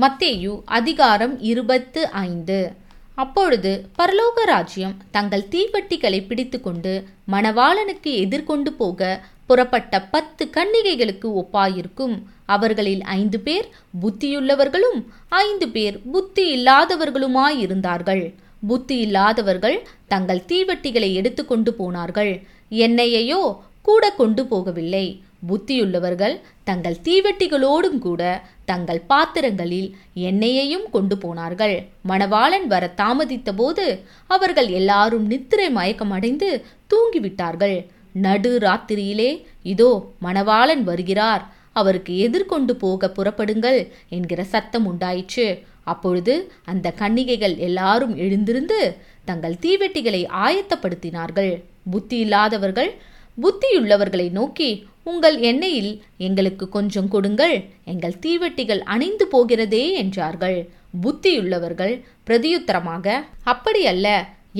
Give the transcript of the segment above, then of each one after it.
மத்தேயு அதிகாரம் இருபத்து ஐந்து. அப்பொழுது பரலோக ராஜ்யம் தங்கள் தீவட்டிகளை பிடித்துக்கொண்டு மணவாளனுக்கு எதிர்கொண்டு போக புறப்பட்ட பத்து கன்னிகைகளுக்கு ஒப்பாயிருக்கும். அவர்களில் ஐந்து பேர் புத்தியுள்ளவர்களும் ஐந்து பேர் புத்தி இல்லாதவர்களுமாயிருந்தார்கள் புத்தி இல்லாதவர்கள் தங்கள் தீவட்டிகளை எடுத்துக்கொண்டு போனார்கள். எண்ணெயையோ கூட கொண்டு போகவில்லை. புத்தியுள்ளவர்கள் தங்கள் தீவெட்டிகளோடும் கூட தங்கள் பாத்திரங்களில் எண்ணெயையும் கொண்டு போனார்கள். மணவாளன் வர தாமதித்த போது அவர்கள் எல்லாரும் நித்திரை மயக்கமடைந்து தூங்கிவிட்டார்கள். நடு ராத்திரியிலே இதோ மணவாளன் வருகிறார். அவருக்கு எதிர்கொண்டு போக புறப்படுங்கள் என்கிற சத்தம் உண்டாயிற்று. அப்பொழுது அந்த கன்னிகைகள் எல்லாரும் எழுந்திருந்து தங்கள் தீவெட்டிகளை ஆயத்தப்படுத்தினார்கள். புத்தி இல்லாதவர்கள் புத்தியுள்ளவர்களை நோக்கி உங்கள் எண்ணெயில் எங்களுக்கு கொஞ்சம் கொடுங்கள் எங்கள் தீவெட்டிகள் அணைந்து போகிறதே என்றார்கள். புத்தியுள்ளவர்கள் பிரதியுத்தரமாக அப்படியல்ல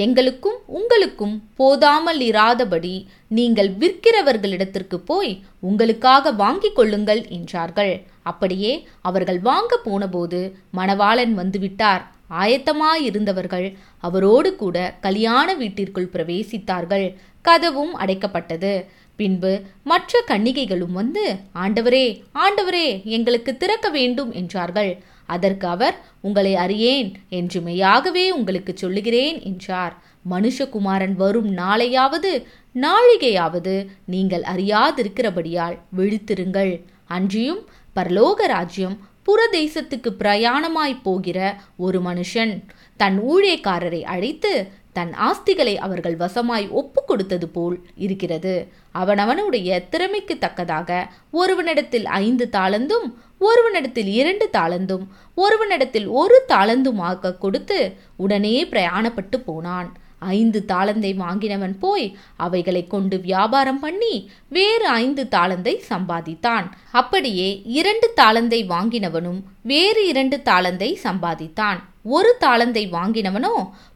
எங்களுக்கும் உங்களுக்கும் போதாமல் இராதபடி நீங்கள் விற்கிறவர்களிடத்திற்கு போய் உங்களுக்காக வாங்கிக் கொள்ளுங்கள் என்றார்கள். அப்படியே அவர்கள் வாங்க போனபோது மணவாளன் வந்துவிட்டார். ஆயத்தமாயிருந்தவர்கள் அவரோடு கூட கல்யாண வீட்டிற்குள் பிரவேசித்தார்கள். கதவும் அடைக்கப்பட்டது. பின்பு மற்ற கன்னிகைகளும் வந்து ஆண்டவரே ஆண்டவரே எங்களுக்கு திறக்க வேண்டும் என்றார்கள். அதற்கு அவர் உங்களை அறியேன் என்று மெய்யாகவே உங்களுக்கு சொல்லுகிறேன் என்றார். மனுஷகுமாரன் வரும் நாளையாவது நாழிகையாவது நீங்கள் அறியாதிருக்கிறபடியால் விழித்திருங்கள். அன்றியும் பரலோக ராஜ்யம் புறதேசத்துக்கு பிரயாணமாய் போகிற ஒரு மனுஷன் தன் ஊழியக்காரரை அழைத்து தன் ஆஸ்திகளை அவர்கள் வசமாய் ஒப்பு கொடுத்தது போல் இருக்கிறது. அவனவனுடைய திறமைக்கு தக்கதாக ஒருவனிடத்தில் ஐந்து தாளந்தும் ஒருவனிடத்தில் இரண்டு தாளந்தும் ஒருவனிடத்தில் ஒரு தாளந்துமாக கொடுத்து உடனே பிரயாணப்பட்டு போனான். ஐந்து தாளந்தை வாங்கினவன் போய் அவைகளை கொண்டு வியாபாரம் பண்ணி வேறு ஐந்து தாளந்தை சம்பாதித்தான். அப்படியே இரண்டு தாளந்தை வாங்கினவனும் வேறு இரண்டு தாளந்தை சம்பாதித்தான். ஒரு தாளந்தை வாங்கினவனோ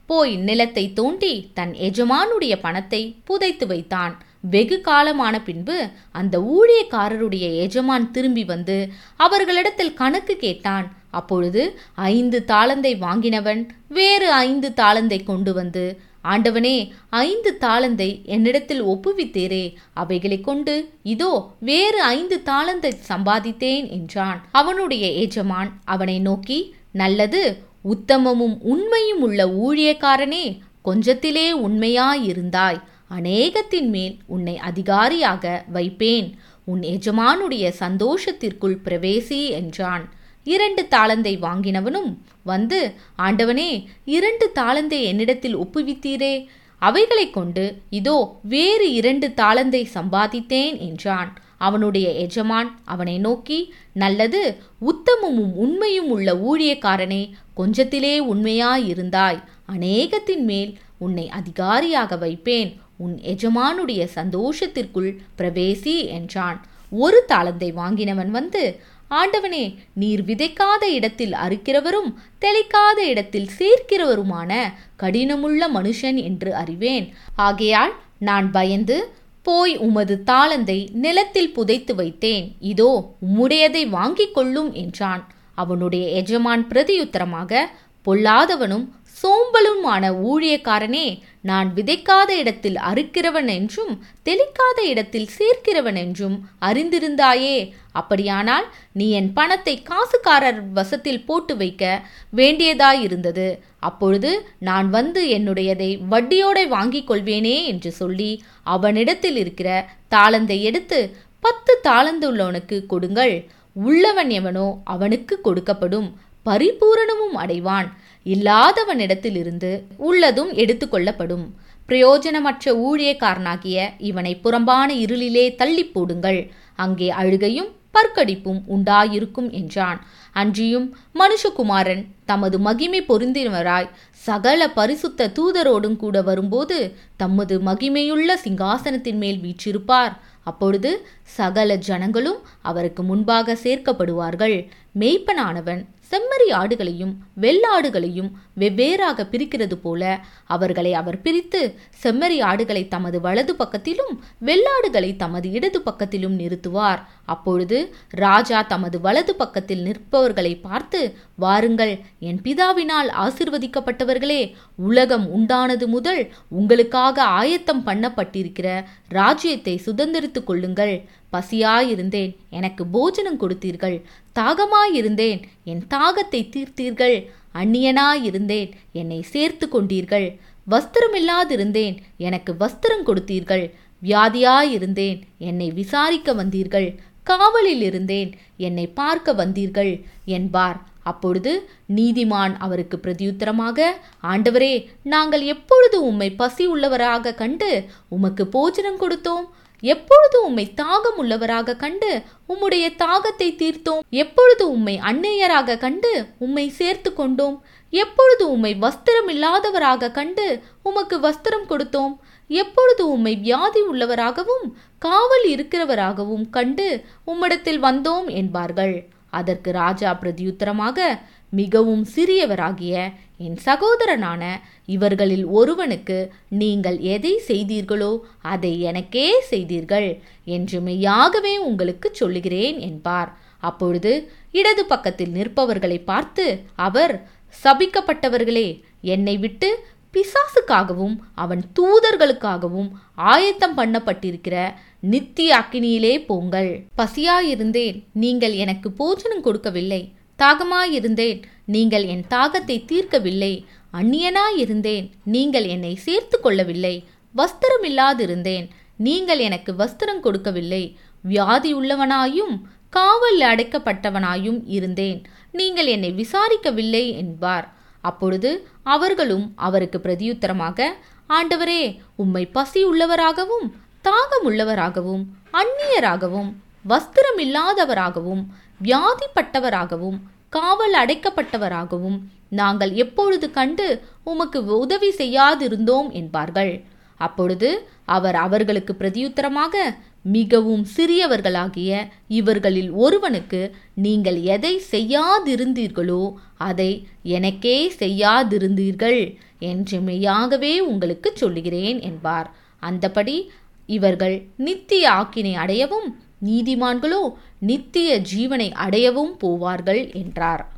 போய் நிலத்தை தோண்டி தன் எஜமானுடைய பணத்தை புதைத்து வைத்தான். வெகு காலமான பின்பு அந்த ஊழியக்காரருடைய எஜமான் திரும்பி வந்து அவர்களிடத்தில் கணக்கு கேட்டான். அப்பொழுது ஐந்து தாளந்தை வாங்கினவன் வேறு ஐந்து தாளந்தை கொண்டு வந்து ஆண்டவனே ஐந்து தாளந்தை என்னிடத்தில் ஒப்புவித்தேரே அவைகளை கொண்டு இதோ வேறு ஐந்து தாளந்தை சம்பாதித்தேன் என்றான். அவனுடைய எஜமான் அவனை நோக்கி நல்லது உத்தமமும் உண்மையும் உள்ள ஊழியக்காரனே கொஞ்சத்திலே உண்மையாயிருந்தாய். அநேகத்தின் மேல் உன்னை அதிகாரியாக வைப்பேன். உன் எஜமானுடைய சந்தோஷத்திற்குள் பிரவேசி என்றான். இரண்டு தாளந்தை வாங்கினவனும் வந்து ஆண்டவனே இரண்டு தாளந்தை என்னிடத்தில் ஒப்புவித்தீரே. அவைகளை கொண்டு இதோ வேறு இரண்டு தாளந்தை சம்பாதித்தேன் என்றான். அவனுடைய எஜமான் அவனை நோக்கி நல்லது உத்தமமும் உண்மையும் உள்ள ஊழியக்காரனே கொஞ்சத்திலே உண்மையாயிருந்தாய். அநேகத்தின் மேல் உன்னை அதிகாரியாக வைப்பேன். உன் எஜமானுடைய சந்தோஷத்திற்குள் பிரவேசி என்றான். ஒரு தாளந்தை வாங்கினவன் வந்து ஆண்டவனே நீர் விதைக்காத இடத்தில் அறுக்கிறவரும் தெளிக்காத இடத்தில் சேர்க்கிறவருமான கடினமுள்ள மனுஷன் என்று அறிவேன். ஆகையால் நான் பயந்து போய் உமது தாளந்தை நிலத்தில் புதைத்து வைத்தேன். இதோ உம்முடையதை வாங்கிக் கொள்ளும் என்றான். அவனுடைய எஜமான் பிரதியுத்தரமாக பொல்லாதவனும் சோம்பலுமான ஊழியக்காரனே நான் விதைக்காத இடத்தில் அறுக்கிறவன் என்றும் தெளிக்காத இடத்தில் சேர்க்கிறவன் என்றும் அறிந்திருந்தாயே. அப்படியானால் நீ என் பணத்தை காசுக்காரர் வசத்தில் போட்டு வைக்க வேண்டியதாயிருந்தது. அப்பொழுது நான் வந்து என்னுடையதை வட்டியோட வாங்கிக் கொள்வேனே என்று சொல்லி அவனிடத்தில் இருக்கிற தாளந்தை எடுத்து பத்து தாளந்துள்ளவனுக்கு கொடுங்கள். உள்ளவன் எவனோ அவனுக்கு கொடுக்கப்படும் பரிபூரணமும் அடைவான். இல்லாதவனிடத்திலிருந்து உள்ளதும் எடுத்துக்கொள்ளப்படும். பிரயோஜனமற்ற ஊழியக்காரனாகிய இவனை புறம்பான இருளிலே தள்ளி போடுங்கள். அங்கே அழுகையும் பற்கடிப்பும் உண்டாயிருக்கும் என்றான். அன்றியும் மனுஷகுமாரன் தமது மகிமை பொருந்தினவராய் சகல பரிசுத்த தூதரோடும் கூட வரும்போது தமது மகிமையுள்ள சிங்காசனத்தின் மேல் வீற்றிருப்பார். அப்பொழுது சகல ஜனங்களும் அவருக்கு முன்பாக சேர்க்கப்படுவார்கள். மெய்ப்பனானவன் செம்மறி ஆடுகளையும் வெள்ளாடுகளையும் வெவ்வேறாக பிரிக்கிறது போல அவர்களை அவர் பிரித்து செம்மறி ஆடுகளை தமது வலது பக்கத்திலும் வெள்ளாடுகளை தமது இடது பக்கத்திலும் நிறுத்துவார். அப்பொழுது ராஜா தமது வலது பக்கத்தில் நிற்பவர்களை பார்த்து வாருங்கள் என் பிதாவினால் ஆசிர்வதிக்கப்பட்டவர்களே உலகம் உண்டானது முதல் உங்களுக்காக ஆயத்தம் பண்ணப்பட்டிருக்கிற ராஜ்யத்தை சுதந்திரித்துக் கொள்ளுங்கள். பசியாயிருந்தேன் எனக்கு போஜனம் கொடுத்தீர்கள். தாகமாயிருந்தேன். என் தாகத்தை தீர்த்தீர்கள். அந்நியனாயிருந்தேன். என்னை சேர்த்து கொண்டீர்கள். வஸ்திரமில்லாதிருந்தேன். எனக்கு வஸ்திரம் கொடுத்தீர்கள். வியாதியாயிருந்தேன். என்னை விசாரிக்க வந்தீர்கள். காவலில் இருந்தேன் என்னை பார்க்க வந்தீர்கள் என்பார். அப்பொழுது நீதிமான் அவருக்கு பிரதியுத்தரமாக ஆண்டவரே நாங்கள் எப்பொழுது உம்மை பசி உள்ளவராக கண்டு உமக்கு போஜனம் கொடுத்தோம்? எப்பொழுது உம்மை தாகம் உள்ளவராக கண்டு உம்முடைய தாகத்தை தீர்த்தோம்? எப்பொழுது உம்மை அன்னையராக கண்டு உம்மை சேர்த்து கொண்டோம்? எப்பொழுது உம்மை வஸ்திரம் இல்லாதவராக கண்டு உமக்கு வஸ்திரம் கொடுத்தோம்? எப்பொழுது உம்மை வியாதி உள்ளவராகவும் காவல் இருக்கிறவராகவும் கண்டு உம்மிடத்தில் வந்தோம் என்பார்கள். அதற்கு ராஜா பிரதியுத்தரமாக மிகவும் சிறியவராகிய என் சகோதரனான இவர்களில் ஒருவனுக்கு நீங்கள் எதை செய்தீர்களோ அதை எனக்கே செய்தீர்கள் என்று மெய்யாகவே உங்களுக்கு சொல்லுகிறேன் என்பார். அப்பொழுது இடது பக்கத்தில் நிற்பவர்களை பார்த்து அவர் சபிக்கப்பட்டவர்களே என்னை விட்டு பிசாசுக்காகவும் அவன் தூதர்களுக்காகவும் ஆயத்தம் பண்ணப்பட்டிருக்கிற நித்திய அக்கினியிலே போங்கள். பசியாயிருந்தேன் நீங்கள் எனக்கு போஜனம் கொடுக்கவில்லை. தாகமாயிருந்தேன் நீங்கள் என் தாகத்தை தீர்க்கவில்லை. அந்நியனாயிருந்தேன். நீங்கள் என்னை சேர்த்து கொள்ளவில்லை. வஸ்திரமில்லாதிருந்தேன். நீங்கள் எனக்கு வஸ்திரம் கொடுக்கவில்லை. வியாதி உள்ளவனாயும் காவல் அடைக்கப்பட்டவனாயும் இருந்தேன். நீங்கள் என்னை விசாரிக்கவில்லை என்பார். அப்பொழுது அவர்களும் அவருக்கு பிரதியுத்தரமாக ஆண்டவரே உம்மை பசி உள்ளவராகவும் தாகம் உள்ளவராகவும் அந்நியராகவும் வஸ்திரம் இல்லாதவராகவும் வியாதிப்பட்டவராகவும் காவல் அடைக்கப்பட்டவராகவும் நாங்கள் எப்பொழுது கண்டு உமக்கு உதவி செய்யாதிருந்தோம் என்பார்கள். அப்பொழுது அவர் அவர்களுக்கு பிரதியுத்தரமாக மிகவும் சிறியவர்களாகிய இவர்களில் ஒருவனுக்கு நீங்கள் எதை செய்யாதிருந்தீர்களோ அதை எனக்கே செய்யாதிருந்தீர்கள் என்று மெய்யாகவே உங்களுக்கு சொல்லுகிறேன் என்பார். அந்தபடி இவர்கள் நித்திய ஆக்கினை அடையவும் நீதிமான்களோ நித்திய ஜீவனை அடையவும் போவார்கள் என்றார்.